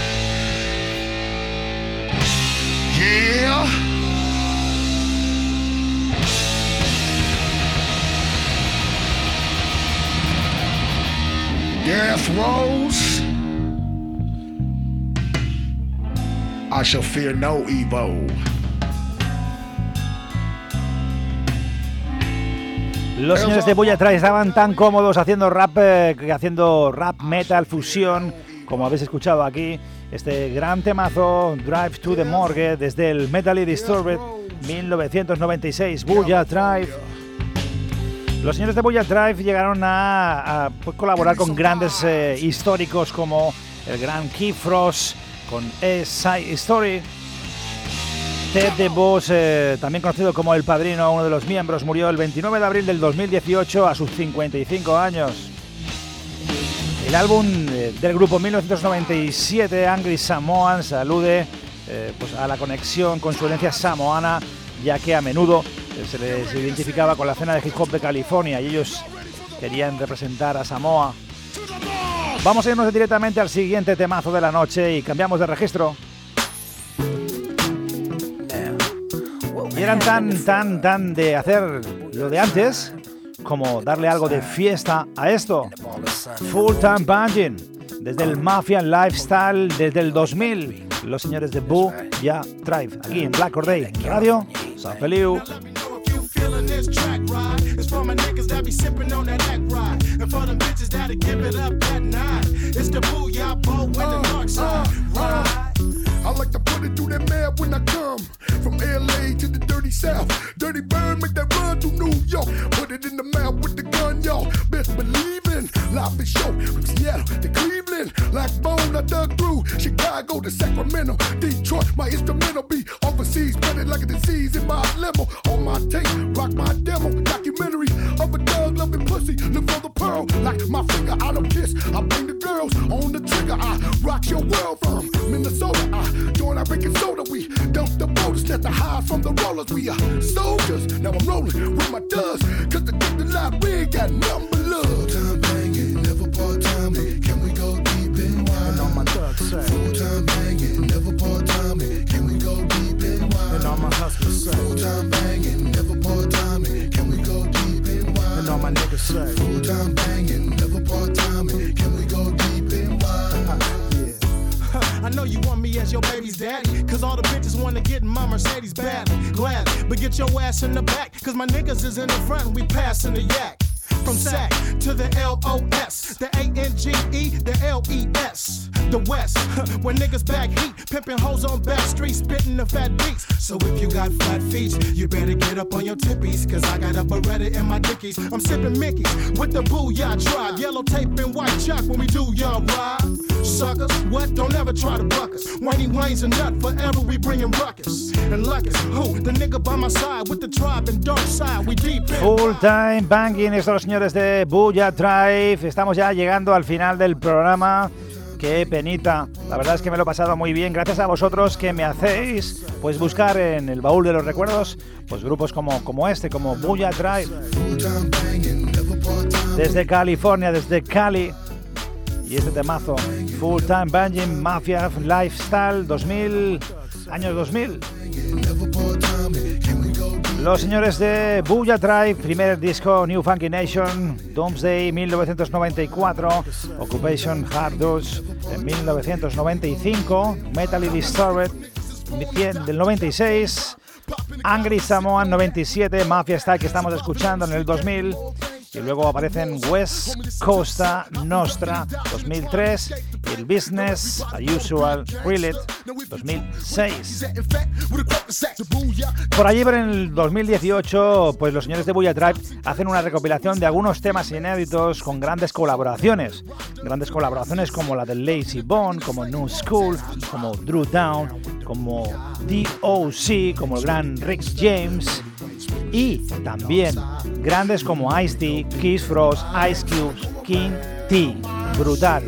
Yeah. Death rolls. I shall fear no evil. Los señores de Bulla Trae estaban tan cómodos haciendo rap, eh, haciendo rap metal fusión, como habéis escuchado aquí. Este gran temazo, Drive to the Morgue, desde el Metally Disturbed 1996, Bulla Drive. Los señores de Bulla Drive llegaron a, pues, colaborar con grandes eh, históricos como el gran Keith Frost, con East Side Story. Ted DeVos, eh, también conocido como El Padrino, uno de los miembros, murió el 29 de abril del 2018 a sus 55 años. El álbum eh, del grupo 1997, Angry Samoans, alude eh, pues a la conexión con su herencia samoana, ya que a menudo se les identificaba con la escena de hip hop de California y ellos querían representar a Samoa. Vamos a irnos directamente al siguiente temazo de la noche y cambiamos de registro. Y eran tan, tan, tan de hacer lo de antes como darle algo de fiesta a esto. Full Time Banging, desde el Mafian Lifestyle, desde el 2000. Los señores de Boo ya Drive, aquí en Black Or Day, Radio San Feliu. That'll give it up that night. It's the booyah boat with the uh, dark uh, side. Uh. Ride. I like to put it through that map when I come. From LA to the dirty south. Dirty bird, make that run to New York. Put it in the mouth with the gun, y'all. Best believe in. Life is short. From Seattle to Cleveland. Like bone, I dug through. Chicago to Sacramento. Detroit, my instrumental be overseas. Spread it like a disease in my limo. On my tape, rock my demo. Documentary of a dog loving pussy. Look for the pearl. Like my finger, I don't kiss. I bring the girls on the trigger. I rock your world from Minnesota. I join our drinking soda. We dump the boulders, let the highs from the rollers. We are soldiers. Now I'm rolling with my dust. Cause the good the life we ain't got nothing but love. Time banging, never part time. Can we go deep and wide? And on my thugs say. Full time banging, never part time. Can we go deep and wide? And all my hustlers say. Full time banging, never part time. Can we go deep and wide? And all my niggas say. Full time banging, never part time. Can I know you want me as your baby's daddy. Cause all the bitches wanna get in my Mercedes badly. Glad, but get your ass in the back. Cause my niggas is in the front and we passing the yak. From SAC to the LOS, the A-N-G-E, the L-E-S, the West, where niggas back heat, pimping hoes on back streets, spitting the fat beats. So if you got flat feet, you better get up on your tippies, cause I got a Beretta in my dickies. I'm sipping Mickey's with the booyah tribe, yellow tape and white chalk when we do y'all ride. Suckers, what? Don't ever try to buck us. Whitey Wayne's a nut, forever we bringing ruckus. And Luckus, who? The nigga by my side with the tribe and dark side, we deep in. Full Time Banging, estos los señores de Booyah Drive. Estamos ya llegando al final del programa. Qué penita. La verdad es que me lo he pasado muy bien. Gracias a vosotros que me hacéis pues buscar en el baúl de los recuerdos pues grupos como, como este, como Booyah Drive. Desde California, desde Cali. Y este temazo, Full Time Banging Mafia Lifestyle 2000, años 2000. Los señores de Booyah Tribe, primer disco New Funky Nation, Doomsday 1994, Occupation Hard Dose en 1995, Metal Disturbed del 96, Angry Samoan 97, Mafia Style que estamos escuchando en el 2000 y luego aparecen West Costa Nostra 2003 y el Business Usual Relit 2006. Por allí, en el 2018, pues los señores de Booyah Tribe hacen una recopilación de algunos temas inéditos con grandes colaboraciones. Grandes colaboraciones como la de Lazy Bone, como New School, como Drew Down, como DOC, como el gran Rick James y también grandes como Ice-T, Kiss Frost, Ice Cube, King T. Brutal.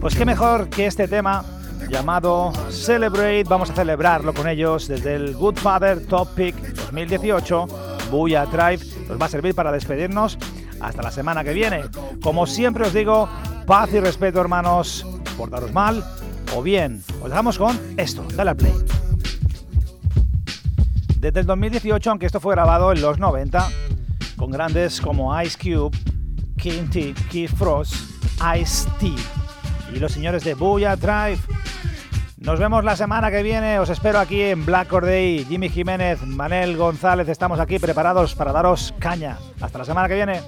Pues qué mejor que este tema llamado Celebrate. Vamos a celebrarlo con ellos desde el Good Father Top Pick 2018. Booyah Drive nos va a servir para despedirnos hasta la semana que viene. Como siempre os digo, paz y respeto, hermanos. Portaros mal o bien. Os dejamos con esto. Dale al play. Desde el 2018, aunque esto fue grabado en los 90, con grandes como Ice Cube, King T, Keith Frost, Ice T y los señores de Booyah Drive. Nos vemos la semana que viene, os espero aquí en Black Corday, Jimmy Jiménez, Manel González, estamos aquí preparados para daros caña. Hasta la semana que viene.